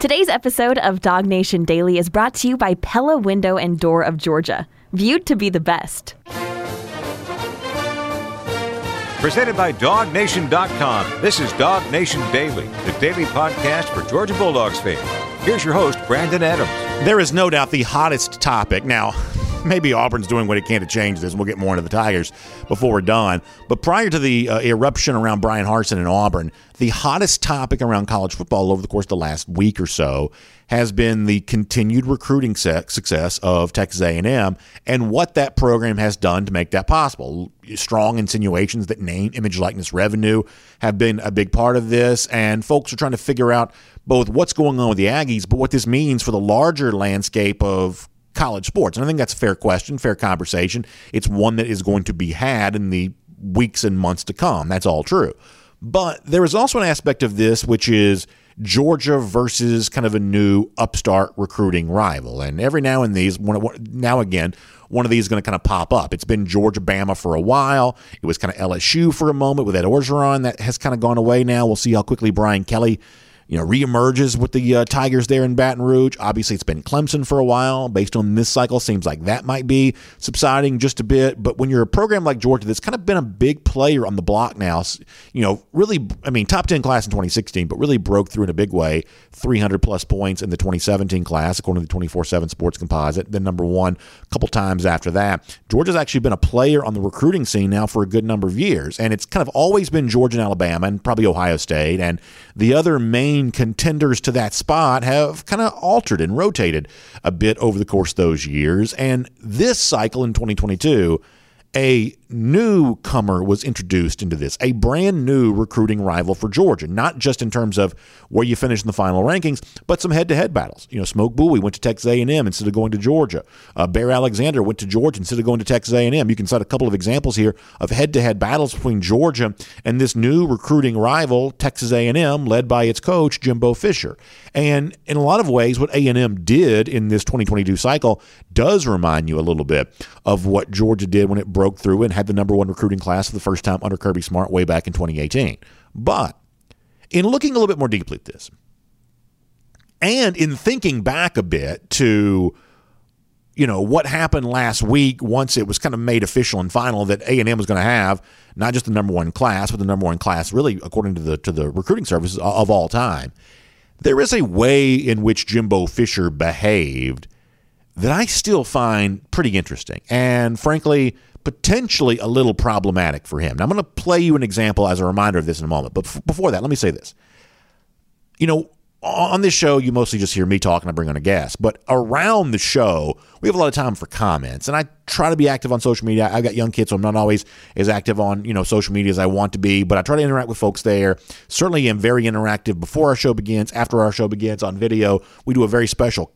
Today's episode of Dog Nation Daily is brought to you by Pella Window and Door of Georgia, viewed to be the best. Presented by DogNation.com. This is Dog Nation Daily, the daily podcast for Georgia Bulldogs fans. Here's your host, Brandon Adams. There is no doubt the hottest topic. Now, maybe Auburn's doing what it can to change this, we'll get more into the Tigers before we're done. But prior to the uh, eruption around Bryan Harsin and Auburn, the hottest topic around college football over the course of the last week or so has been the continued recruiting success of Texas A&M and what that program has done to make that possible. Strong insinuations that name, image, likeness, revenue have been a big part of this, and folks are trying to figure out both what's going on with the Aggies, but what this means for the larger landscape of college sports? And I think that's a fair question, fair conversation. It's one that is going to be had in the weeks and months to come. That's all true. But there is also an aspect of this which is Georgia versus kind of a new upstart recruiting rival. And every now and these, now again, one of these is going to kind of pop up. It's been Georgia Bama for a while. It was kind of LSU for a moment with Ed Orgeron. That has kind of gone away now. We'll see how quickly Brian Kelly you know, reemerges with the uh, Tigers there in Baton Rouge. Obviously, it's been Clemson for a while. Based on this cycle, seems like that might be subsiding just a bit. But when you're a program like Georgia that's kind of been a big player on the block now, you know, really, I mean, top 10 class in 2016, but really broke through in a big way. 300 plus points in the 2017 class, according to the 24 7 Sports Composite. Then number one a couple times after that. Georgia's actually been a player on the recruiting scene now for a good number of years. And it's kind of always been Georgia and Alabama and probably Ohio State. And the other main main contenders to that spot have kind of altered and rotated a bit over the course of those years. And this cycle in 2022 a newcomer was introduced into this, a brand new recruiting rival for Georgia, not just in terms of where you finish in the final rankings, but some head-to-head battles. You know, Smoke Bowie went to Texas A&M instead of going to Georgia. Uh, Bear Alexander went to Georgia instead of going to Texas A&M. You can cite a couple of examples here of head-to-head battles between Georgia and this new recruiting rival, Texas A&M, led by its coach Jimbo Fisher. And in a lot of ways, what A&M did in this 2022 cycle does remind you a little bit of what Georgia did when it broke through and had the number one recruiting class for the first time under Kirby Smart way back in 2018. But in looking a little bit more deeply at this, and in thinking back a bit to you know what happened last week once it was kind of made official and final that A&M was going to have not just the number one class but the number one class really according to the to the recruiting services of all time there is a way in which Jimbo Fisher behaved that I still find pretty interesting and frankly potentially a little problematic for him. Now, I'm going to play you an example as a reminder of this in a moment. But f- before that, let me say this. You know, on this show, you mostly just hear me talk and I bring on a guest. But around the show, we have a lot of time for comments. And I try to be active on social media. I've got young kids, so I'm not always as active on, you know, social media as I want to be, but I try to interact with folks there. Certainly am very interactive before our show begins, after our show begins on video. We do a very special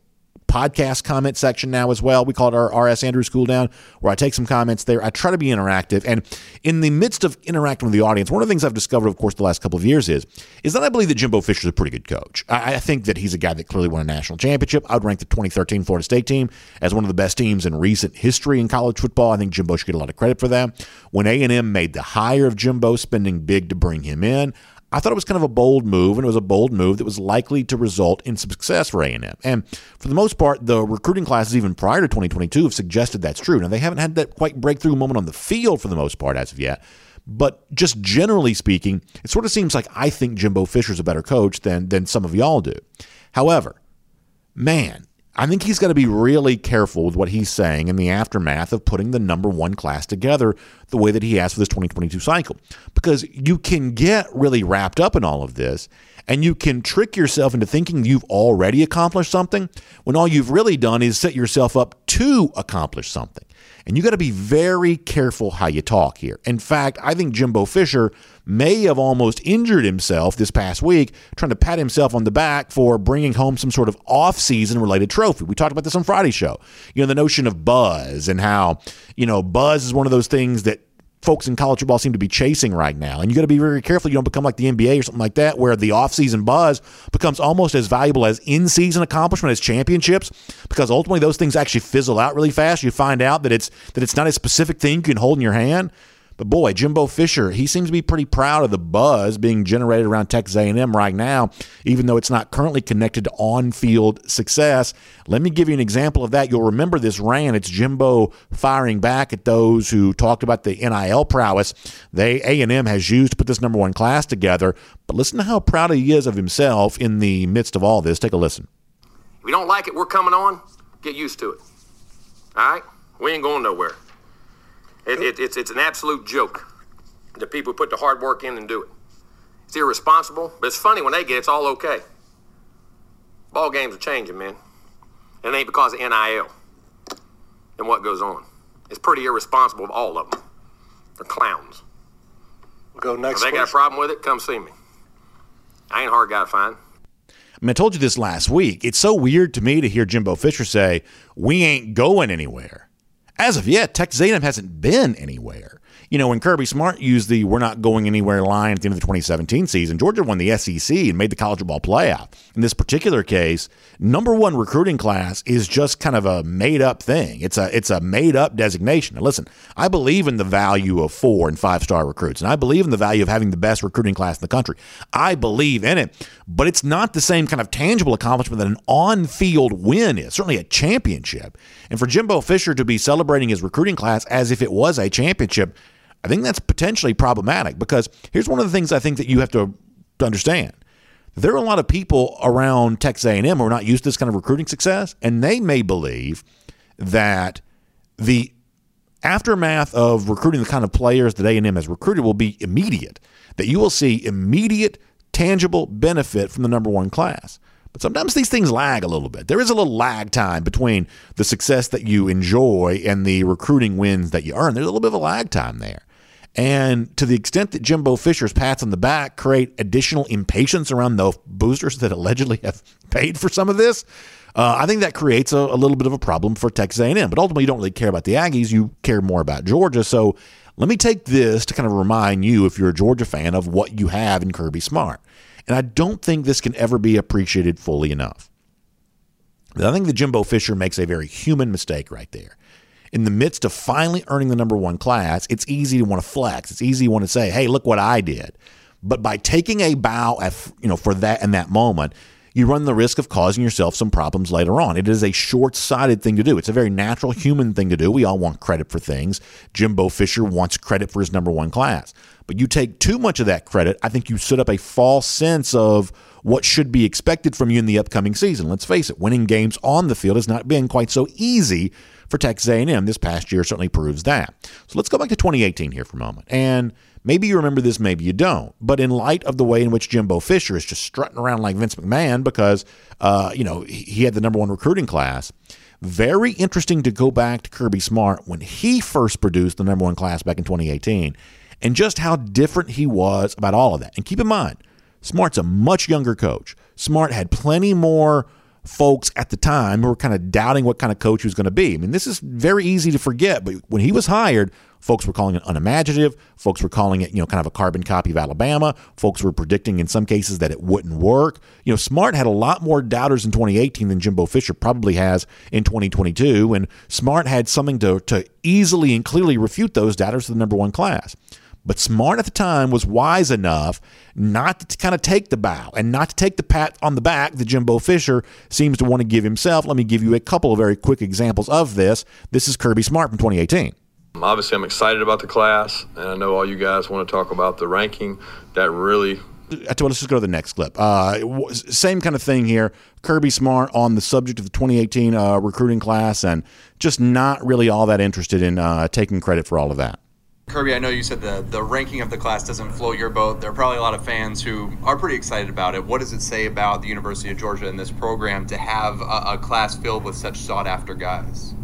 podcast comment section now as well. We call it our RS Andrews Cool Down, where I take some comments there. I try to be interactive. And in the midst of interacting with the audience, one of the things I've discovered, of course, the last couple of years is, is that I believe that Jimbo Fisher is a pretty good coach. I, I think that he's a guy that clearly won a national championship. I would rank the 2013 Florida State team as one of the best teams in recent history in college football. I think Jimbo should get a lot of credit for that. When A&M made the hire of Jimbo, spending big to bring him in, I thought it was kind of a bold move, and it was a bold move that was likely to result in success for A&M. And for the most part, the recruiting classes even prior to 2022 have suggested that's true. Now, they haven't had that quite breakthrough moment on the field for the most part as of yet, but just generally speaking, it sort of seems like I think Jimbo Fisher's a better coach than than some of y'all do. However, man, I think he's got to be really careful with what he's saying in the aftermath of putting the number one class together the way that he has for this 2022 cycle. Because you can get really wrapped up in all of this and you can trick yourself into thinking you've already accomplished something when all you've really done is set yourself up to accomplish something. And you got to be very careful how you talk here. In fact, I think Jimbo Fisher may have almost injured himself this past week trying to pat himself on the back for bringing home some sort of off-season related trophy. We talked about this on Friday show. You know, the notion of buzz and how, you know, buzz is one of those things that folks in college football seem to be chasing right now. And you got to be very careful you don't become like the NBA or something like that, where the offseason buzz becomes almost as valuable as in season accomplishment as championships, because ultimately those things actually fizzle out really fast. You find out that it's that it's not a specific thing you can hold in your hand. But boy, Jimbo Fisher, he seems to be pretty proud of the buzz being generated around Texas A&M right now, even though it's not currently connected to on-field success. Let me give you an example of that. You'll remember this rant. It's Jimbo firing back at those who talked about the NIL prowess they A&M has used to put this number one class together. But listen to how proud he is of himself in the midst of all this. Take a listen. If don't like it, we're coming on. Get used to it. All right? We ain't going nowhere. It, it, it's, it's an absolute joke. The people who put the hard work in and do it. It's irresponsible, but it's funny when they get it, it's all okay. Ball games are changing, man. And it ain't because of NIL and what goes on. It's pretty irresponsible of all of them. They're clowns. Go next. If they got a problem with it, come see me. I ain't a hard guy to find. I mean, I told you this last week. It's so weird to me to hear Jimbo Fisher say, "We ain't going anywhere." As of yet, Texas A&M hasn't been anywhere. You know, when Kirby Smart used the "we're not going anywhere" line at the end of the 2017 season, Georgia won the SEC and made the college football playoff. In this particular case, number one recruiting class is just kind of a made up thing. It's a it's a made up designation. Listen, I believe in the value of four and five star recruits, and I believe in the value of having the best recruiting class in the country. I believe in it, but it's not the same kind of tangible accomplishment that an on field win is. Certainly a championship, and for Jimbo Fisher to be celebrating his recruiting class as if it was a championship I think that's potentially problematic because here's one of the things I think that you have to, understand. There are a lot of people around Texas A&M who are not used to this kind of recruiting success, and they may believe that the aftermath of recruiting the kind of players that A&M has recruited will be immediate. That you will see immediate, tangible benefit from the number one class. But sometimes these things lag a little bit. There is a little lag time between the success that you enjoy and the recruiting wins that you earn. There's a little bit of a lag time there. And to the extent that Jimbo Fisher's pats on the back create additional impatience around the boosters that allegedly have paid for some of this, uh, I think that creates a, a, little bit of a problem for Texas A&M. But ultimately, you don't really care about the Aggies; you care more about Georgia. So let me take this to kind of remind you, if you're a Georgia fan, of what you have in Kirby Smart. And I don't think this can ever be appreciated fully enough. I think that Jimbo Fisher makes a very human mistake right there in the midst of finally earning the number one class, it's easy to want to flex. It's easy to want to say, "Hey, look what I did." But by taking a bow at, you know for that in that moment, you run the risk of causing yourself some problems later on. It is a short sighted thing to do. It's a very natural human thing to do. We all want credit for things. Jimbo Fisher wants credit for his number one class. But you take too much of that credit, I think you set up a false sense of what should be expected from you in the upcoming season. Let's face it, winning games on the field has not been quite so easy for Texas A&M. This past year certainly proves that. So let's go back to 2018 here for a moment. And maybe you remember this, maybe you don't. But in light of the way in which Jimbo Fisher is just strutting around like Vince McMahon because, uh, you know, he had the number one recruiting class. Very interesting to go back to Kirby Smart when he first produced the number one class back in 2018 and just how different he was about all of that. And keep in mind, Smart's a much younger coach. Smart had plenty more folks at the time who were kind of doubting what kind of coach he was going to be. I mean, this is very easy to forget, but when he was hired, folks were calling it unimaginative. Folks were calling it, you know, kind of a carbon copy of Alabama. Folks were predicting in some cases that it wouldn't work. You know, Smart had a lot more doubters in 2018 than Jimbo Fisher probably has in 2022, and Smart had something to, to easily and clearly refute those doubters to the number one class. But Smart at the time was wise enough not to kind of take the bow and not to take the pat on the back that Jimbo Fisher seems to want to give himself. Let me give you a couple of very quick examples of this. This is Kirby Smart from 2018. Obviously, I'm excited about the class, and I know all you guys want to talk about the ranking. That really let's just go to the next clip. Uh, same kind of thing here. Kirby Smart on the subject of the 2018 uh, recruiting class, and just not really all that interested in uh, taking credit for all of that. Kirby, I know you said the, the ranking of the class doesn't float your boat. There are probably a lot of fans who are pretty excited about it. What does it say about the University of Georgia and this program to have a, a class filled with such sought after guys?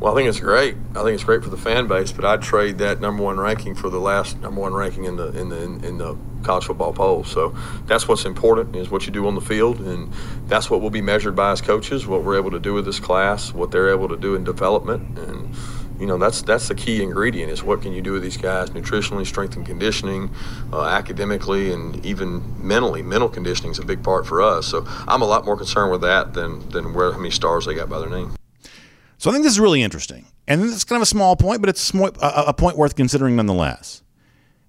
Well, I think it's great. I think it's great for the fan base, but I'd trade that number one ranking for the last number one ranking in the in the in the college football poll. So that's what's important is what you do on the field, and that's what we'll be measured by as coaches. What we're able to do with this class, what they're able to do in development, and you know that's that's the key ingredient is what can you do with these guys nutritionally strength and conditioning uh, academically and even mentally mental conditioning is a big part for us so i'm a lot more concerned with that than than where how many stars they got by their name So I think this is really interesting. And it's kind of a small point, but it's a point worth considering nonetheless.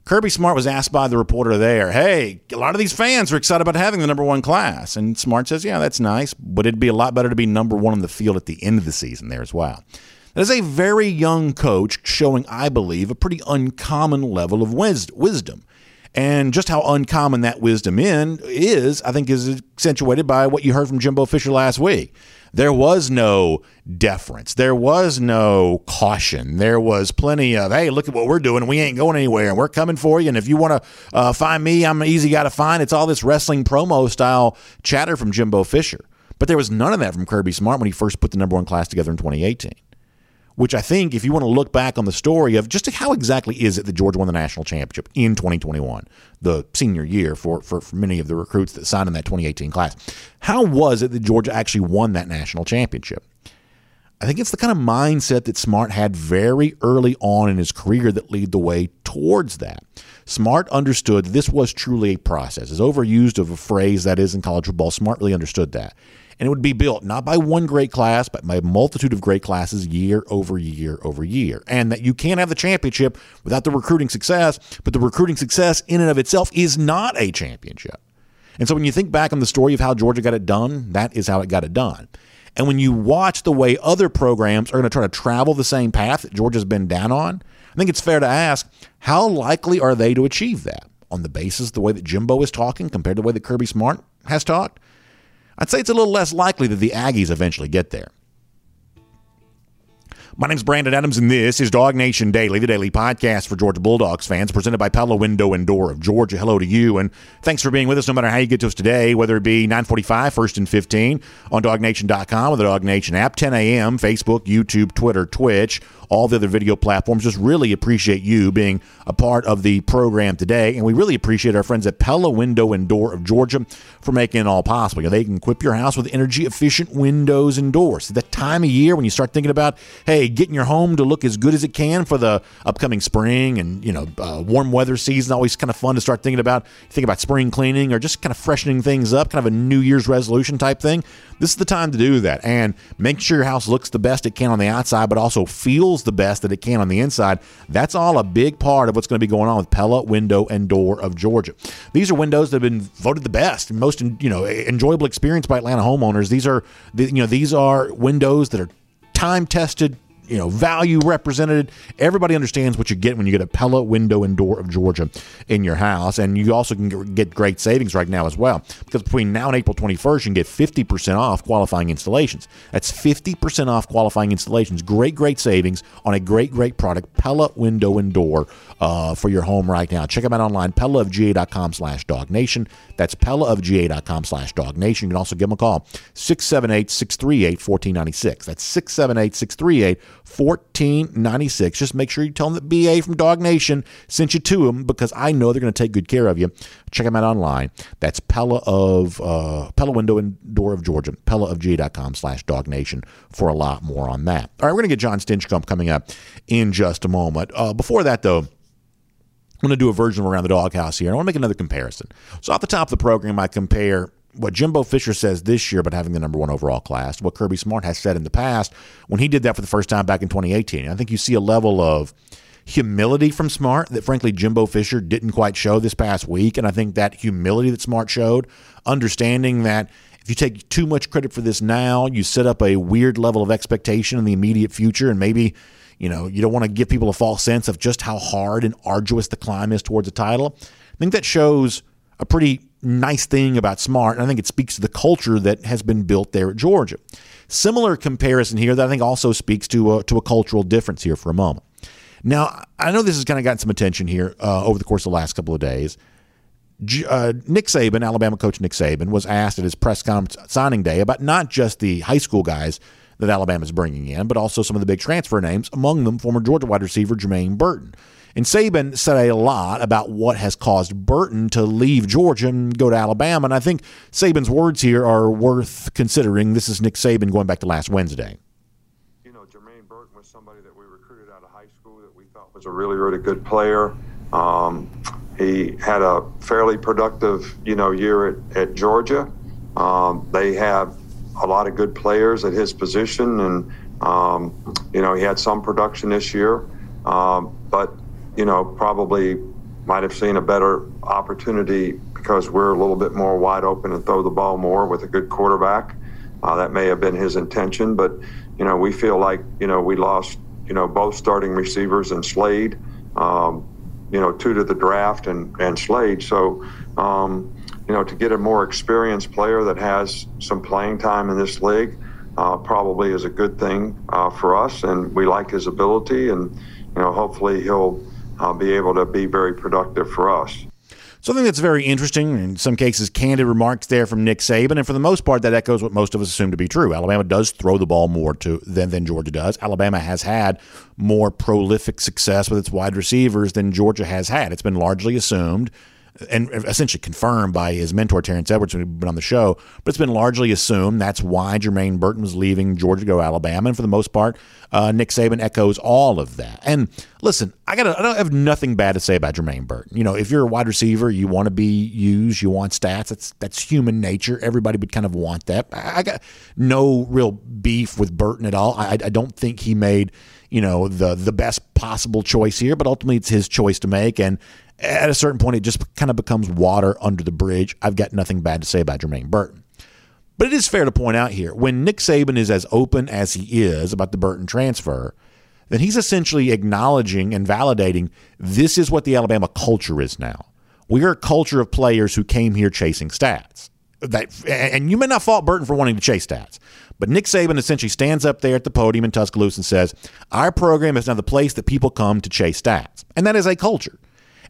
Kirby Smart was asked by the reporter there, hey, a lot of these fans are excited about having the number one class. And Smart says, yeah, that's nice, but it'd be a lot better to be number one on the field at the end of the season there as well. That is a very young coach showing, I believe, a pretty uncommon level of wisdom. And just how uncommon that wisdom in is, I think, is accentuated by what you heard from Jimbo Fisher last week. There was no deference. There was no caution. There was plenty of, hey, look at what we're doing. We ain't going anywhere, and we're coming for you. And if you want to uh, find me, I'm an easy guy to find. It's all this wrestling promo style chatter from Jimbo Fisher. But there was none of that from Kirby Smart when he first put the number one class together in 2018 which I think, if you want to look back on the story of just how exactly is it that Georgia won the national championship in 2021, the senior year for, for, for, many of the recruits that signed in that 2018 class, how was it that Georgia actually won that national championship? I think it's the kind of mindset that Smart had very early on in his career that lead the way towards that. Smart understood this was truly a process. As overused of a phrase that is in college football, Smart really understood that and it would be built not by one great class, but by a multitude of great classes year over year over year. And that you can't have the championship without the recruiting success, but the recruiting success in and of itself is not a championship. And so when you think back on the story of how Georgia got it done, that is how it got it done. And when you watch the way other programs are going to try to travel the same path that Georgia's been down on, I think it's fair to ask how likely are they to achieve that? On the basis of the way that Jimbo is talking compared to the way that Kirby Smart has talked? I'd say it's a little less likely that the Aggies eventually get there. My name's Brandon Adams, and this is Dog Nation Daily, the daily podcast for Georgia Bulldogs fans, presented by Pella Window and Door of Georgia. Hello to you, and thanks for being with us no matter how you get to us today, whether it be 945, first and 15 on DogNation.com or the Dog Nation app, 10 a.m., Facebook, YouTube, Twitter, Twitch, all the other video platforms. Just really appreciate you being a part of the program today. And we really appreciate our friends at Pella Window and Door of Georgia for making it all possible. They can equip your house with energy efficient windows and doors. That time of year when you start thinking about, hey, getting your home to look as good as it can for the upcoming spring and, you know, uh, warm weather season. Always kind of fun to start thinking about, think about spring cleaning or just kind of freshening things up, kind of a New Year's resolution type thing. This is the time to do that and make sure your house looks the best it can on the outside, but also feels the best that it can on the inside. That's all a big part of what's going to be going on with Pella Window and Door of Georgia. These are windows that have been voted the best, most you know enjoyable experience by Atlanta homeowners. These are you know these are windows that are time tested, you know, value represented. Everybody understands what you get when you get a Pella window and door of Georgia in your house. And you also can get great savings right now as well. Because between now and April 21st, you can get 50% off qualifying installations. That's 50% off qualifying installations. Great, great savings on a great, great product, Pella window and door uh, for your home right now. Check them out online, pellaofga.com slash Dog Nation. That's pellaofga.com slash Dog Nation. You can also give them a call, 678 638 1496. That's 678 638 1496. Just make sure you tell them that BA from Dog Nation sent you to them because I know they're going to take good care of you. Check them out online. That's Pella of uh, Pella Window and Door of Georgia, pellaofga.com slash Dog Nation for a lot more on that. All right, we're going to get John Stinchcomb coming up in just a moment. Uh, before that, though, I'm going to do a version of Around the Doghouse here. I want to make another comparison. So, off the top of the program, I compare what Jimbo Fisher says this year about having the number one overall class, what Kirby Smart has said in the past when he did that for the first time back in 2018. I think you see a level of humility from Smart that, frankly, Jimbo Fisher didn't quite show this past week. And I think that humility that Smart showed, understanding that if you take too much credit for this now, you set up a weird level of expectation in the immediate future. And maybe, you know, you don't want to give people a false sense of just how hard and arduous the climb is towards a title. I think that shows a pretty nice thing about Smart, and I think it speaks to the culture that has been built there at Georgia. Similar comparison here that I think also speaks to a, to a cultural difference here for a moment. Now, I know this has kind of gotten some attention here uh, over the course of the last couple of days. Uh, Nick Saban, Alabama coach Nick Saban, was asked at his press conference signing day about not just the high school guys that Alabama is bringing in, but also some of the big transfer names, among them former Georgia wide receiver Jermaine Burton. And Saban said a lot about what has caused Burton to leave Georgia and go to Alabama. And I think Saban's words here are worth considering. This is Nick Saban going back to last Wednesday. You know, Jermaine Burton was somebody that we recruited out of high school that we thought was a really, really good player. Um, he had a fairly productive, you know, year at, at Georgia. Um, they have a lot of good players at his position, and Um, you know, he had some production this year, um, but you know, probably might have seen a better opportunity because we're a little bit more wide open and throw the ball more with a good quarterback. Uh, that may have been his intention, but you know, we feel like you know we lost you know both starting receivers and Slade. Um, you know, two to the draft and and Slade. So, um, you know, to get a more experienced player that has some playing time in this league, uh, probably is a good thing uh, for us. And we like his ability, and you know, hopefully he'll uh, be able to be very productive for us. Something that's very interesting, in some cases, candid remarks there from Nick Saban, and for the most part, that echoes what most of us assume to be true. Alabama does throw the ball more to than, than Georgia does. Alabama has had more prolific success with its wide receivers than Georgia has had. It's been largely assumed and essentially confirmed by his mentor Terrence Edwards when he'd been on the show. But it's been largely assumed that's why Jermaine Burton was leaving Georgia to go Alabama, and for the most part, uh, Nick Saban echoes all of that. And listen, I got I don't have nothing bad to say about Jermaine Burton. You know, if you're a wide receiver, you want to be used, you want stats. That's that's human nature. Everybody would kind of want that. I, I got no real beef with Burton at all. I, I don't think he made you know the the best possible choice here, but ultimately it's his choice to make. And at a certain point, it just kind of becomes water under the bridge. I've got nothing bad to say about Jermaine Burton. But it is fair to point out here when Nick Saban is as open as he is about the Burton transfer, then he's essentially acknowledging and validating this is what the Alabama culture is now. We are a culture of players who came here chasing stats. That, and you may not fault Burton for wanting to chase stats, but Nick Saban essentially stands up there at the podium in Tuscaloosa and says, Our program is now the place that people come to chase stats. And that is a culture.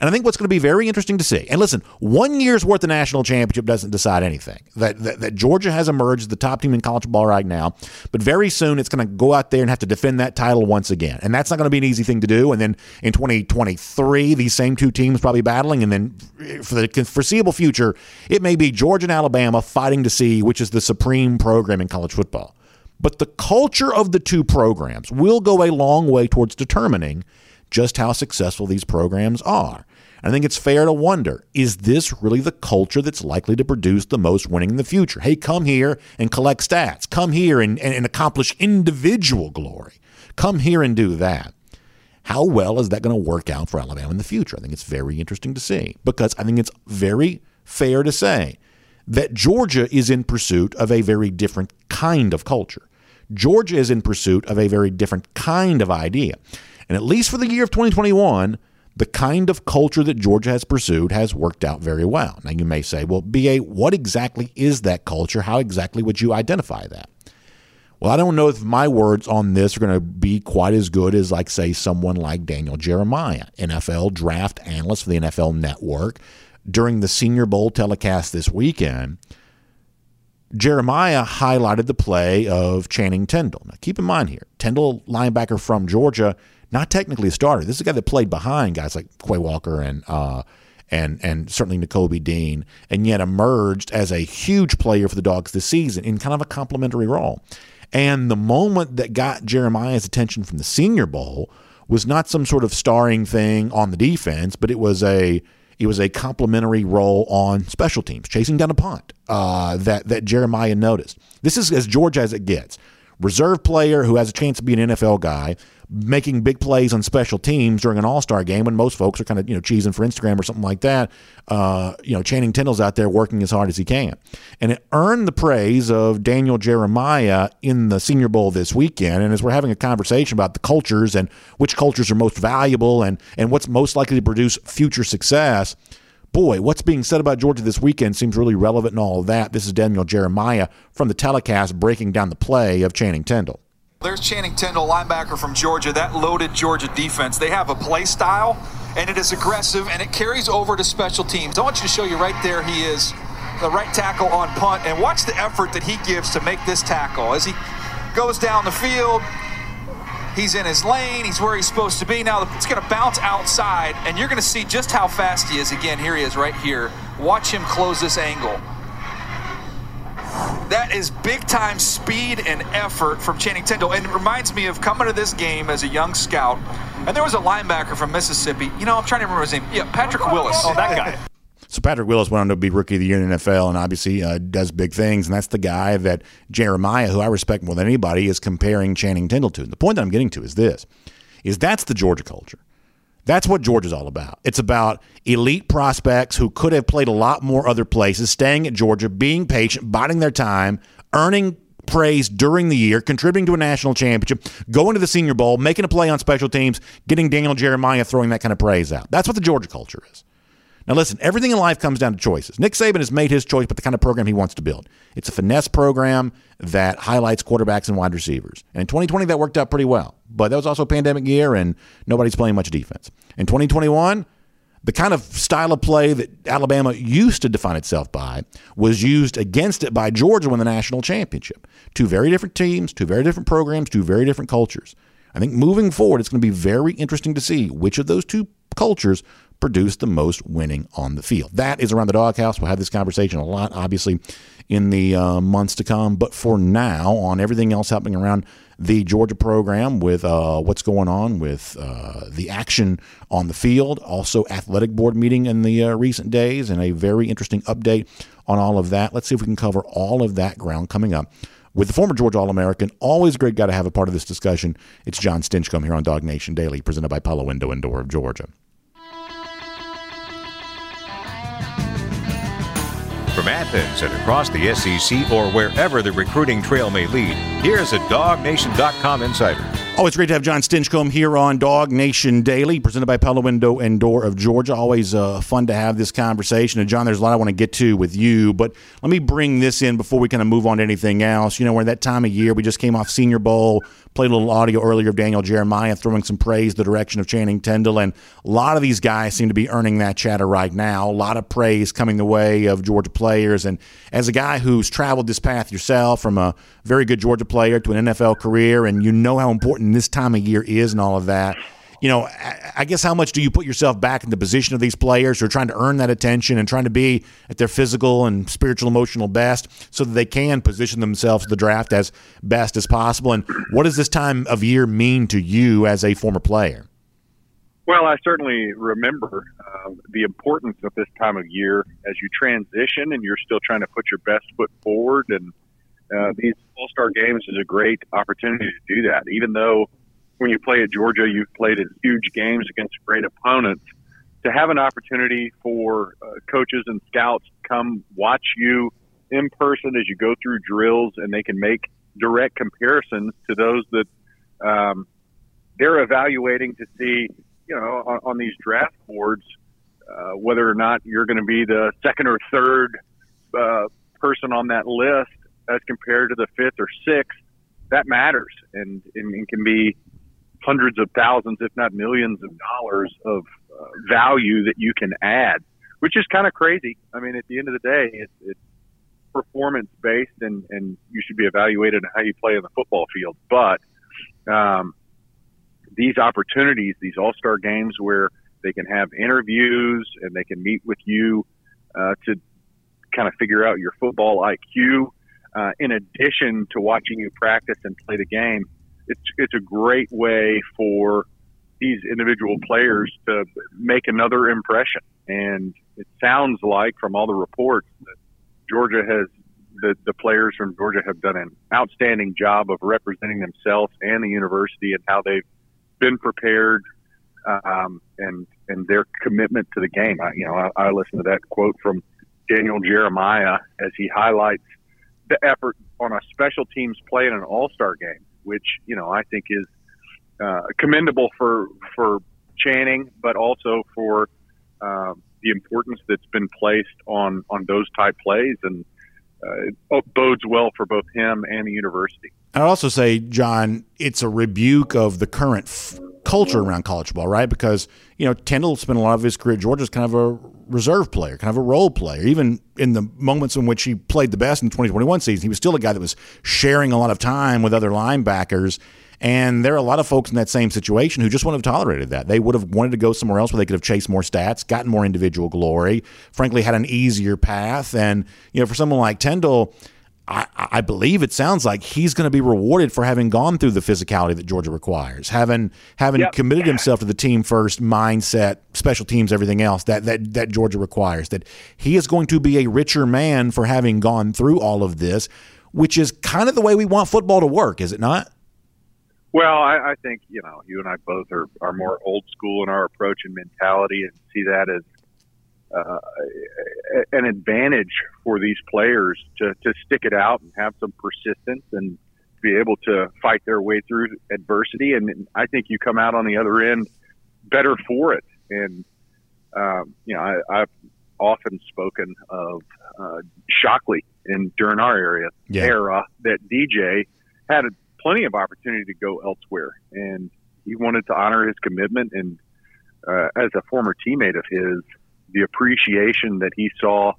And I think what's going to be very interesting to see, and listen, one year's worth of national championship doesn't decide anything. That, that, that Georgia has emerged the top team in college football right now, but very soon it's going to go out there and have to defend that title once again. And that's not going to be an easy thing to do. And then in 2023, these same two teams probably battling. And then for the foreseeable future, it may be Georgia and Alabama fighting to see which is the supreme program in college football. But the culture of the two programs will go a long way towards determining just how successful these programs are. I think it's fair to wonder is this really the culture that's likely to produce the most winning in the future? Hey, come here and collect stats. Come here and, and, and accomplish individual glory. Come here and do that. How well is that going to work out for Alabama in the future? I think it's very interesting to see because I think it's very fair to say that Georgia is in pursuit of a very different kind of culture. Georgia is in pursuit of a very different kind of idea. And at least for the year of 2021, the kind of culture that Georgia has pursued has worked out very well. Now, you may say, well, BA, what exactly is that culture? How exactly would you identify that? Well, I don't know if my words on this are going to be quite as good as, like, say, someone like Daniel Jeremiah, NFL draft analyst for the NFL Network. During the Senior Bowl telecast this weekend, Jeremiah highlighted the play of Channing Tindall. Now, keep in mind here, Tindall, linebacker from Georgia, not technically a starter. This is a guy that played behind guys like Quay Walker and uh, and and certainly Nakobe Dean, and yet emerged as a huge player for the Dogs this season in kind of a complementary role. And the moment that got Jeremiah's attention from the Senior Bowl was not some sort of starring thing on the defense, but it was a it was a complementary role on special teams, chasing down a punt uh, that that Jeremiah noticed. This is as Georgia as it gets. Reserve player who has a chance to be an NFL guy, making big plays on special teams during an All Star game when most folks are kind of you know cheesing for Instagram or something like that. Uh, you know, Channing Tindall's out there working as hard as he can, and it earned the praise of Daniel Jeremiah in the Senior Bowl this weekend. And as we're having a conversation about the cultures and which cultures are most valuable and and what's most likely to produce future success. Boy, what's being said about Georgia this weekend seems really relevant and all of that. This is Daniel Jeremiah from the telecast breaking down the play of Channing Tindall. There's Channing Tindall, linebacker from Georgia. That loaded Georgia defense. They have a play style, and it is aggressive, and it carries over to special teams. I want you to show you right there. He is the right tackle on punt, and watch the effort that he gives to make this tackle as he goes down the field. He's in his lane. He's where he's supposed to be. Now it's going to bounce outside, and you're going to see just how fast he is. Again, here he is right here. Watch him close this angle. That is big time speed and effort from Channing Tindall. And it reminds me of coming to this game as a young scout. And there was a linebacker from Mississippi. You know, I'm trying to remember his name. Yeah, Patrick Willis. Oh, that guy. So Patrick Willis went on to be rookie of the year in the NFL and obviously uh, does big things. And that's the guy that Jeremiah, who I respect more than anybody, is comparing Channing Tindall to. And the point that I'm getting to is this: is that's the Georgia culture. That's what Georgia's all about. It's about elite prospects who could have played a lot more other places, staying at Georgia, being patient, biding their time, earning praise during the year, contributing to a national championship, going to the Senior Bowl, making a play on special teams, getting Daniel Jeremiah throwing that kind of praise out. That's what the Georgia culture is. Now, listen, everything in life comes down to choices. Nick Saban has made his choice, but the kind of program he wants to build. It's a finesse program that highlights quarterbacks and wide receivers. And in 2020, that worked out pretty well. But that was also a pandemic year, and nobody's playing much defense. In 2021, the kind of style of play that Alabama used to define itself by was used against it by Georgia when the national championship. Two very different teams, two very different programs, two very different cultures. I think moving forward, it's going to be very interesting to see which of those two cultures produce the most winning on the field. That is around the doghouse. We'll have this conversation a lot, obviously, in the uh, months to come. But for now, on everything else happening around the Georgia program with uh, what's going on with uh, the action on the field, also athletic board meeting in the uh, recent days, and a very interesting update on all of that. Let's see if we can cover all of that ground coming up with the former Georgia All American. Always great guy to have a part of this discussion. It's John Stinchcomb here on Dog Nation Daily, presented by Pella Window and Door of Georgia. From Athens and across the SEC or wherever the recruiting trail may lead, here's a DogNation.com insider. Always great to have John Stinchcomb here on Dog Nation Daily, presented by Pella Window and Door of Georgia. Always uh, fun to have this conversation. And John, there's a lot I want to get to with you, but let me bring this in before we kind of move on to anything else. You know, we're in that time of year. We just came off Senior Bowl, played a little audio earlier of Daniel Jeremiah throwing some praise the direction of Channing Tindall, and a lot of these guys seem to be earning that chatter right now. A lot of praise coming the way of Georgia players. And as a guy who's traveled this path yourself from a very good Georgia player to an NFL career, and you know how important this time of year is and all of that. You know, I guess how much do you put yourself back in the position of these players who are trying to earn that attention and trying to be at their physical and spiritual, emotional best so that they can position themselves to the draft as best as possible? And what does this time of year mean to you as a former player? Well, I certainly remember uh, the importance of this time of year as you transition and you're still trying to put your best foot forward and uh, these All Star games is a great opportunity to do that. Even though when you play at Georgia, you've played in huge games against great opponents, to have an opportunity for uh, coaches and scouts to come watch you in person as you go through drills, and they can make direct comparisons to those that um, they're evaluating to see, you know, on, on these draft boards, uh, whether or not you're going to be the second or third uh, person on that list as compared to the fifth or sixth, that matters and, and, can be hundreds of thousands, if not millions of dollars of uh, value that you can add, which is kind of crazy. I mean, at the end of the day, it's, it's performance based and, and you should be evaluated on how you play in the football field. But um, these opportunities, these all star games where they can have interviews and they can meet with you uh, to kind of figure out your football IQ uh, in addition to watching you practice and play the game, it's it's a great way for these individual players to make another impression. And it sounds like from all the reports that Georgia has the, the players from Georgia have done an outstanding job of representing themselves and the university and how they've been prepared um, and and their commitment to the game. I, you know, I, I listened to that quote from Daniel Jeremiah as he highlights the effort on a special teams play in an All Star game, which you know I think is uh, commendable for for Channing, but also for uh, the importance that's been placed on on those type plays, and uh, it bodes well for both him and the university. I'd also say, John, it's a rebuke of the current f- culture around college ball, right? Because you know Tindall spent a lot of his career at Georgia kind of a reserve player, kind of a role player. Even in the moments in which he played the best in the 2021 season, he was still a guy that was sharing a lot of time with other linebackers. And there are a lot of folks in that same situation who just wouldn't have tolerated that. They would have wanted to go somewhere else where they could have chased more stats, gotten more individual glory, frankly, had an easier path. And, you know, for someone like Tindall, I, I believe it sounds like he's going to be rewarded for having gone through the physicality that Georgia requires, having having Yep. committed himself to the team first mindset, special teams, everything else that that that Georgia requires. That he is going to be a richer man for having gone through all of this, which is kind of the way we want football to work, is it not? Well, I, I think you know you and I both are, are more old school in our approach and mentality, and see that as uh, an advantage for these players to, to stick it out and have some persistence and be able to fight their way through adversity. And I think you come out on the other end better for it. And um, you know, I, I've often spoken of uh, Shockley in during our area Yeah. era that DJ had plenty of opportunity to go elsewhere, and he wanted to honor his commitment. And uh, as a former teammate of his, the appreciation that he saw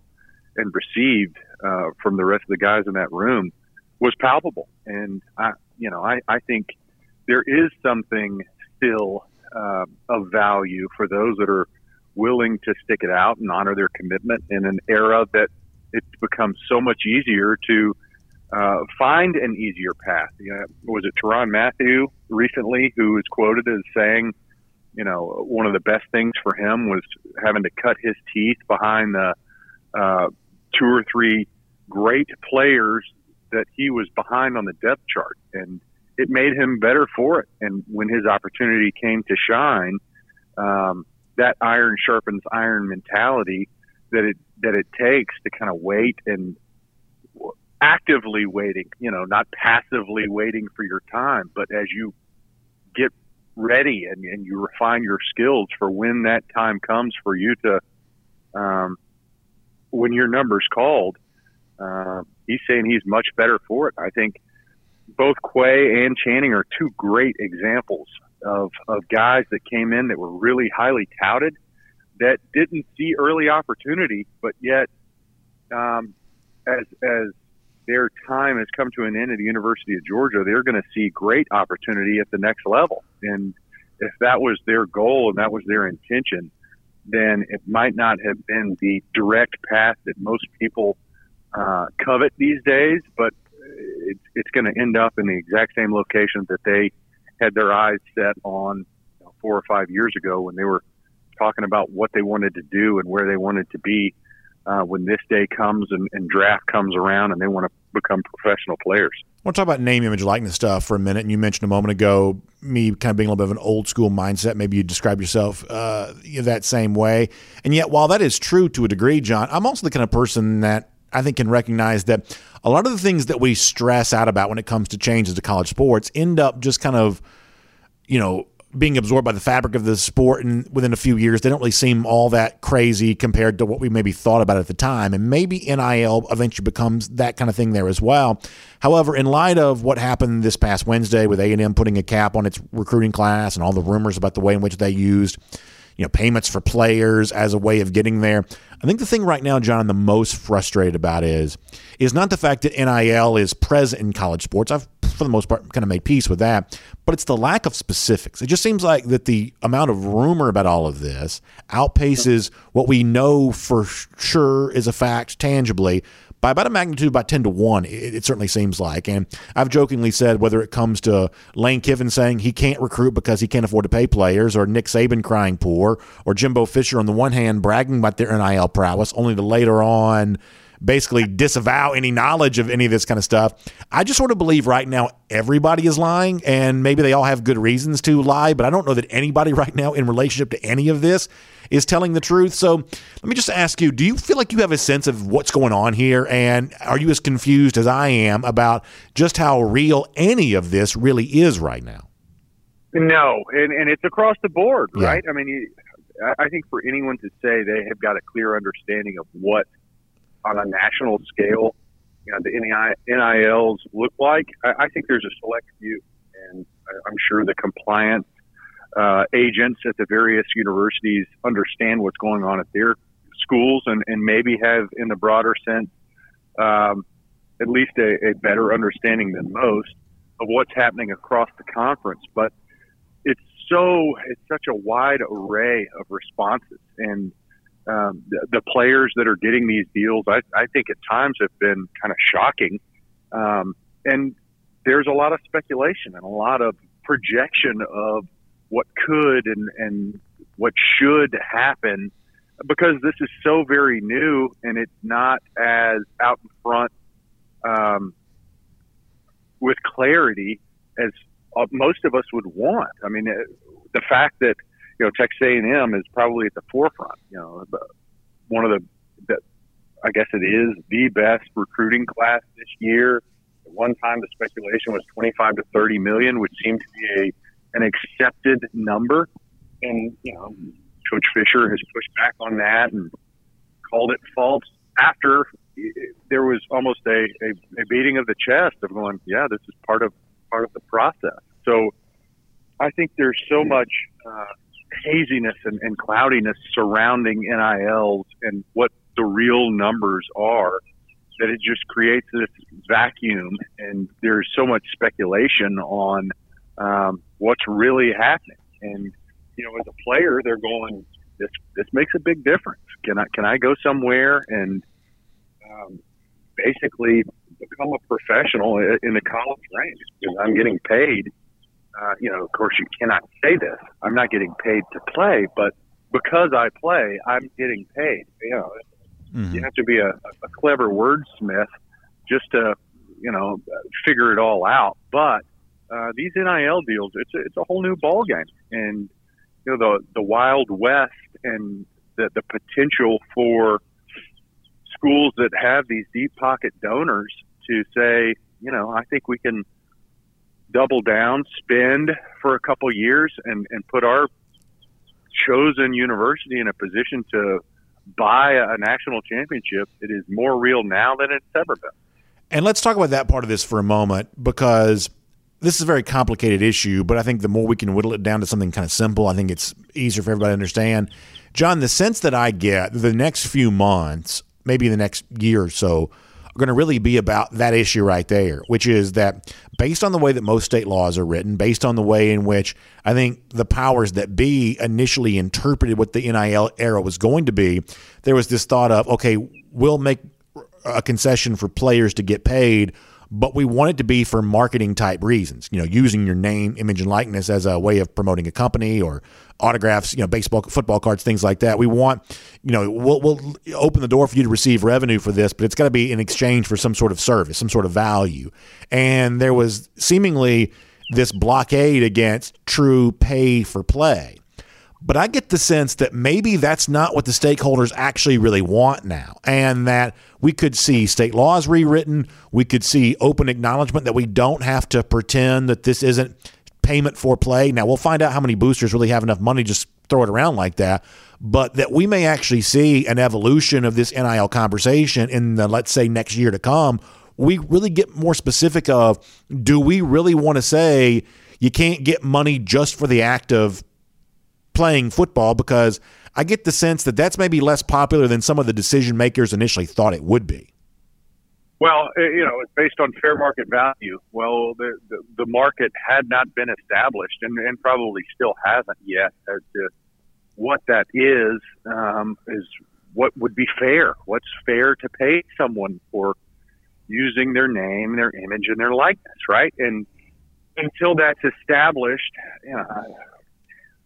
and received uh, from the rest of the guys in that room was palpable. And I, you know, I, I think there is something still uh, of value for those that are willing to stick it out and honor their commitment in an era that it's become so much easier to uh, find an easier path. You know, was it Teron Matthew recently who was quoted as saying, you know, one of the best things for him was having to cut his teeth behind the uh, two or three great players that he was behind on the depth chart, and it made him better for it. And when his opportunity came to shine, um, that iron sharpens iron mentality that it that it takes to kind of wait and actively waiting, you know, not passively waiting for your time, but as you ready and, and you refine your skills for when that time comes for you to, um, when your number's called, uh, he's saying he's much better for it. I think both Quay and Channing are two great examples of, of guys that came in that were really highly touted that didn't see early opportunity, but yet, um, as, as their time has come to an end at the University of Georgia, they're going to see great opportunity at the next level. And if that was their goal and that was their intention, then it might not have been the direct path that most people uh, covet these days, but it's, it's going to end up in the exact same location that they had their eyes set on four or five years ago when they were talking about what they wanted to do and where they wanted to be uh, when this day comes and, and draft comes around and they want to become professional players. I want to talk about name, image, likeness stuff for a minute. And you mentioned a moment ago me kind of being a little bit of an old school mindset. Maybe you describe yourself uh, that same way. And yet, while that is true to a degree, John, I'm also the kind of person that I think can recognize that a lot of the things that we stress out about when it comes to changes to college sports end up just kind of, you know, being absorbed by the fabric of the sport and within a few years they don't really seem all that crazy compared to what we maybe thought about at the time. And maybe NIL eventually becomes that kind of thing there as well. However in light of what happened this past Wednesday with A&M putting a cap on its recruiting class and all the rumors about the way in which they used you know payments for players as a way of getting there I think the thing right now John the most frustrated about is is not the fact that NIL is present in college sports. I've for the most part kind of made peace with that but it's the lack of specifics. It just seems like that the amount of rumor about all of this outpaces what we know for sure is a fact tangibly by about a magnitude about 10 to 1 it, it certainly seems like. And i've jokingly said whether it comes to lane kiffin saying he can't recruit because he can't afford to pay players or nick saban crying poor or jimbo fisher on the one hand bragging about their nil prowess only to later on basically disavow any knowledge of any of this kind of stuff. I just sort of believe right now everybody is lying, and maybe they all have good reasons to lie, but I don't know that anybody right now in relationship to any of this is telling the truth. So let me just ask you do you feel like you have a sense of what's going on here? And are you as confused as I am about just how real any of this really is right now? No, and, and it's across the board, Yeah. right? I mean, you, I- I think for anyone to say they have got a clear understanding of what, on a national scale, you know, the NILs look like, I, I think there's a select few, and I- I'm sure the compliance uh, agents at the various universities understand what's going on at their schools, and, and maybe have, in the broader sense, um, at least a, a better understanding than most of what's happening across the conference. But it's so it's such a wide array of responses and um, the, the players that are getting these deals I, I think at times have been kind of shocking Um, and there's a lot of speculation and a lot of projection of what could and, and what should happen because this is so very new and it's not as out in front um, with clarity as uh, most of us would want. I mean, uh, the fact that you know Texas A&M is probably at the forefront. You know, one of the, the I guess it is the best recruiting class this year. At one time, the speculation was 25 to 30 million, which seemed to be a an accepted number. And you know, Coach Fisher has pushed back on that and called it false after there was almost a, a, a beating of the chest of going, yeah, this is part of part of the process. So I think there's so much uh, haziness and, and cloudiness surrounding NILs and what the real numbers are that it just creates this vacuum and there's so much speculation on um, what's really happening. And you know, as a player, they're going, this this makes a big difference. Can I can I go somewhere and um, basically become a professional in the college ranks because I'm getting paid. Uh, you know, of course, you cannot say this. I'm not getting paid to play, but because I play, I'm getting paid. You know, mm-hmm. you have to be a, a clever wordsmith just to, you know, figure it all out. But uh, these NIL deals, it's a, it's a whole new ball game, and you know the the Wild West and the the potential for schools that have these deep pocket donors to say, you know, I think we can double down, spend for a couple years, and and put our chosen university in a position to buy a national championship. It is more real now than it's ever been. And let's talk about that part of this for a moment because this is a very complicated issue, but I think the more we can whittle it down to something kind of simple, I think it's easier for everybody to understand. John, the sense that I get the next few months, maybe the next year or so, are going to really be about that issue right there, which is that based on the way that most state laws are written, based on the way in which I think the powers that be initially interpreted what the NIL era was going to be, there was this thought of, okay, we'll make a concession for players to get paid but we want it to be for marketing type reasons. You know, using your name, image, and likeness as a way of promoting a company or autographs, you know, baseball, football cards, things like that. We want, you know, we'll, we'll open the door for you to receive revenue for this, but it's got to be in exchange for some sort of service, some sort of value. And there was seemingly this blockade against true pay for play. But I get the sense that maybe that's not what the stakeholders actually really want now, and that we could see state laws rewritten. We could see open acknowledgement that we don't have to pretend that this isn't payment for play. Now, we'll find out how many boosters really have enough money to just throw it around like that, but that we may actually see an evolution of this NIL conversation in the, let's say, next year to come. We really get more specific of do we really want to say you can't get money just for the act of playing football because I get the sense that that's maybe less popular than some of the decision makers initially thought it would be. Well, eh, you know, it's based on fair market value. Well, the, the, the market had not been established and, and probably still hasn't yet as to what that is, um, is what would be fair. What's fair to pay someone for using their name, their image, and their likeness, right? And until that's established, you know,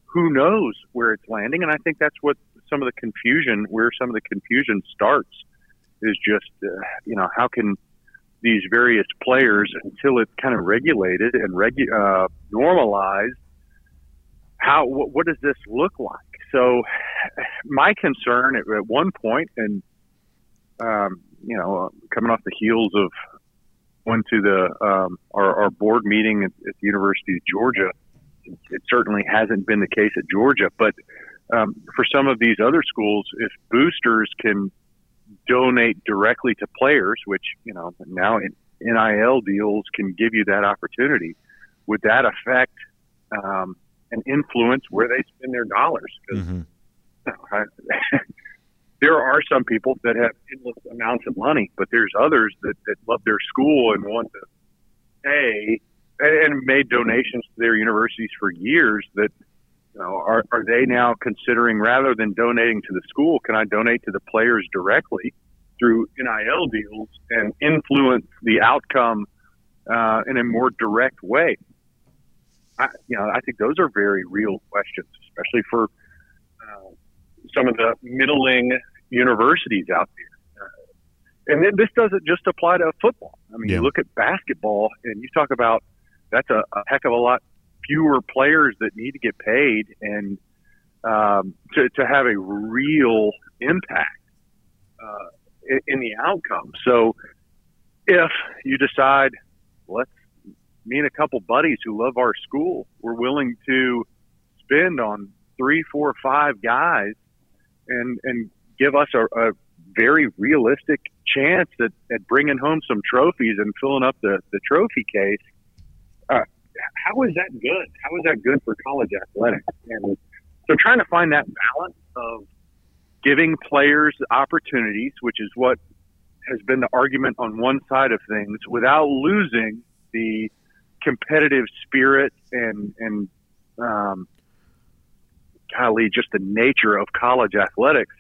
who knows where it's landing? And I think that's what some of the confusion, where some of the confusion starts, is just uh, you know how can these various players until it's kind of regulated and regu- uh, normalized. How what, what does this look like? So, my concern at, at one point, and um, you know, coming off the heels of went to the um, our, our board meeting at, at the University of Georgia it certainly hasn't been the case at Georgia, but um, for some of these other schools, if boosters can donate directly to players, which you know now NIL deals can give you that opportunity, would that affect um, and influence where they spend their dollars? Because mm-hmm. you know, there are some people that have endless amounts of money, but there's others that, that love their school and want to pay and made donations to their universities for years that you know are, are they now considering rather than donating to the school can i donate to the players directly through NIL deals and influence the outcome uh, in a more direct way? I, you know, I think those are very real questions, especially for uh, some of the middling universities out there. Uh, and this doesn't just apply to football. I mean, Yeah. you look at basketball, and you talk about that's a, a heck of a lot fewer players that need to get paid, and um, to to have a real impact uh, in, in the outcome. So, if you decide, let's me and a couple buddies who love our school, we're willing to spend on three, four, five guys, and and give us a, a very realistic chance at, at bringing home some trophies and filling up the, the trophy case. Uh, how is that good? How is that good for college athletics? And so trying to find that balance of giving players opportunities, which is what has been the argument on one side of things, without losing the competitive spirit and and um, golly, just the nature of college athletics.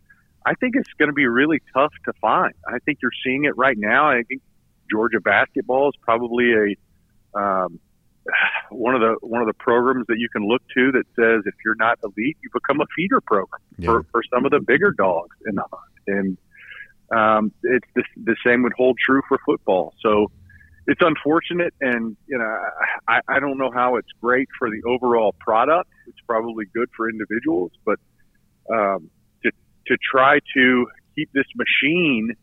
I think it's going to be really tough to find. I think you're seeing it right now. I think Georgia basketball is probably a um, one of the one of the programs that you can look to that says if you're not elite, you become a feeder program for, for some of the bigger dogs in the hunt. And um, it's the, the same would hold true for football. So it's unfortunate, and you know I, I don't know how it's great for the overall product. It's probably good for individuals, but um, to to try to keep this machine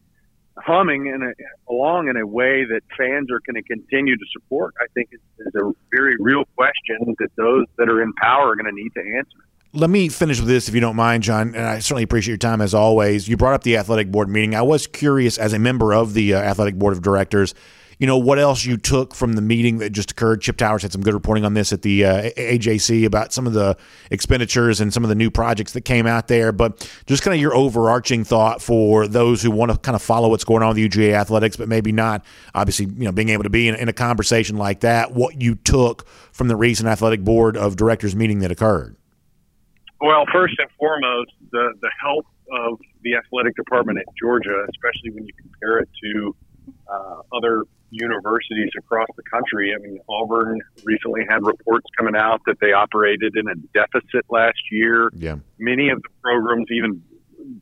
humming along in a way that fans are going to continue to support, I think is, is a very real question that those that are in power are going to need to answer. Let me finish with this, if you don't mind, John. And I certainly appreciate your time as always. You brought up the athletic board meeting. I was curious, as a member of the uh, athletic board of directors, you know what else you took from the meeting that just occurred. Chip Towers had some good reporting on this at the uh, AJC about some of the expenditures and some of the new projects that came out there. But just kind of your overarching thought for those who want to kind of follow what's going on with UGA athletics, but maybe not obviously you know being able to be in, in a conversation like that. What you took from the recent athletic board of directors meeting that occurred. Well, first and foremost, the the health of the athletic department at Georgia, especially when you compare it to uh, other universities across the country. I mean, Auburn recently had reports coming out that they operated in a deficit last year. Yeah. Many of the programs, even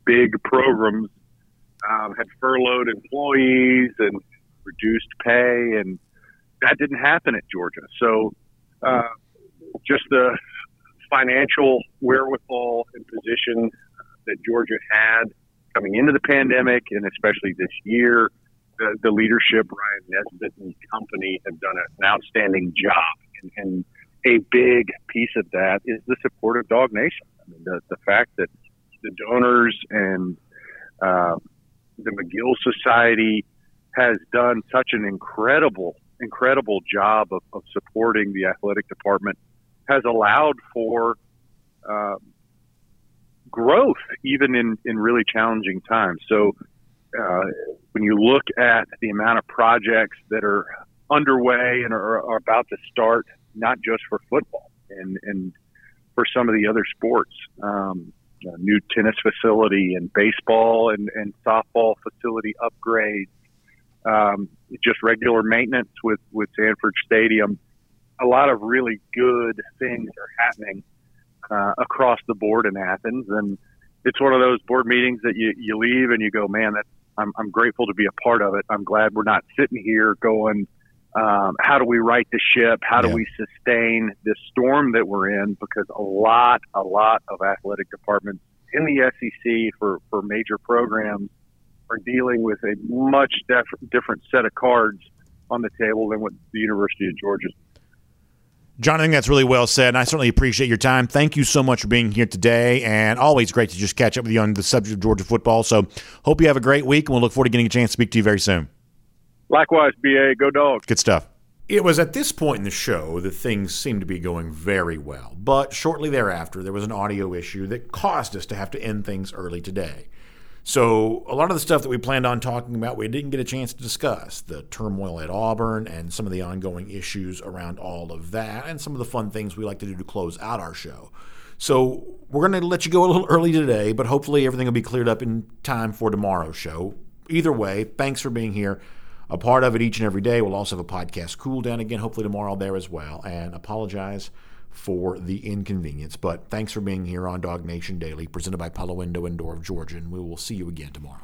big programs, um, had furloughed employees and reduced pay, and that didn't happen at Georgia. So, uh, just the financial wherewithal and position that Georgia had coming into the pandemic, and especially this year, the, the leadership, Ryan Nesbitt and company, have done an outstanding job. And, and a big piece of that is the support of DawgNation. I mean, the, the fact that the donors and uh, the Magill Society has done such an incredible, incredible job of, of supporting the athletic department has allowed for uh, growth even in, in really challenging times. So uh, when you look at the amount of projects that are underway and are, are about to start, not just for football and, and for some of the other sports, um, new tennis facility and baseball and, and softball facility upgrades, um, just regular maintenance with, with Sanford Stadium. A lot of really good things are happening uh, across the board in Athens, and it's one of those board meetings that you, you leave and you go, man, that's I'm, I'm grateful to be a part of it. I'm glad we're not sitting here going, um, how do we right the ship? How do Yeah. we sustain this storm that we're in? Because a lot, a lot of athletic departments in the SEC for, for major programs are dealing with a much def- different set of cards on the table than what the University of Georgia John, I think that's really well said, and I certainly appreciate your time. Thank you so much for being here today, and always great to just catch up with you on the subject of Georgia football. So, hope you have a great week, and we'll look forward to getting a chance to speak to you very soon. Likewise, BA, go dogs. Good stuff. It was at this point in the show that things seemed to be going very well, but shortly thereafter, there was an audio issue that caused us to have to end things early today. So, a lot of the stuff that we planned on talking about, we didn't get a chance to discuss the turmoil at Auburn and some of the ongoing issues around all of that, and some of the fun things we like to do to close out our show. So, we're going to let you go a little early today, but hopefully everything will be cleared up in time for tomorrow's show. either way, thanks for being here. A part of it each and every day. We'll also have a podcast cool down again, hopefully tomorrow there as well. And apologize for the inconvenience. But thanks for being here on DawgNation Daily, presented by Pella Window and Door of Georgia. And we will see you again tomorrow.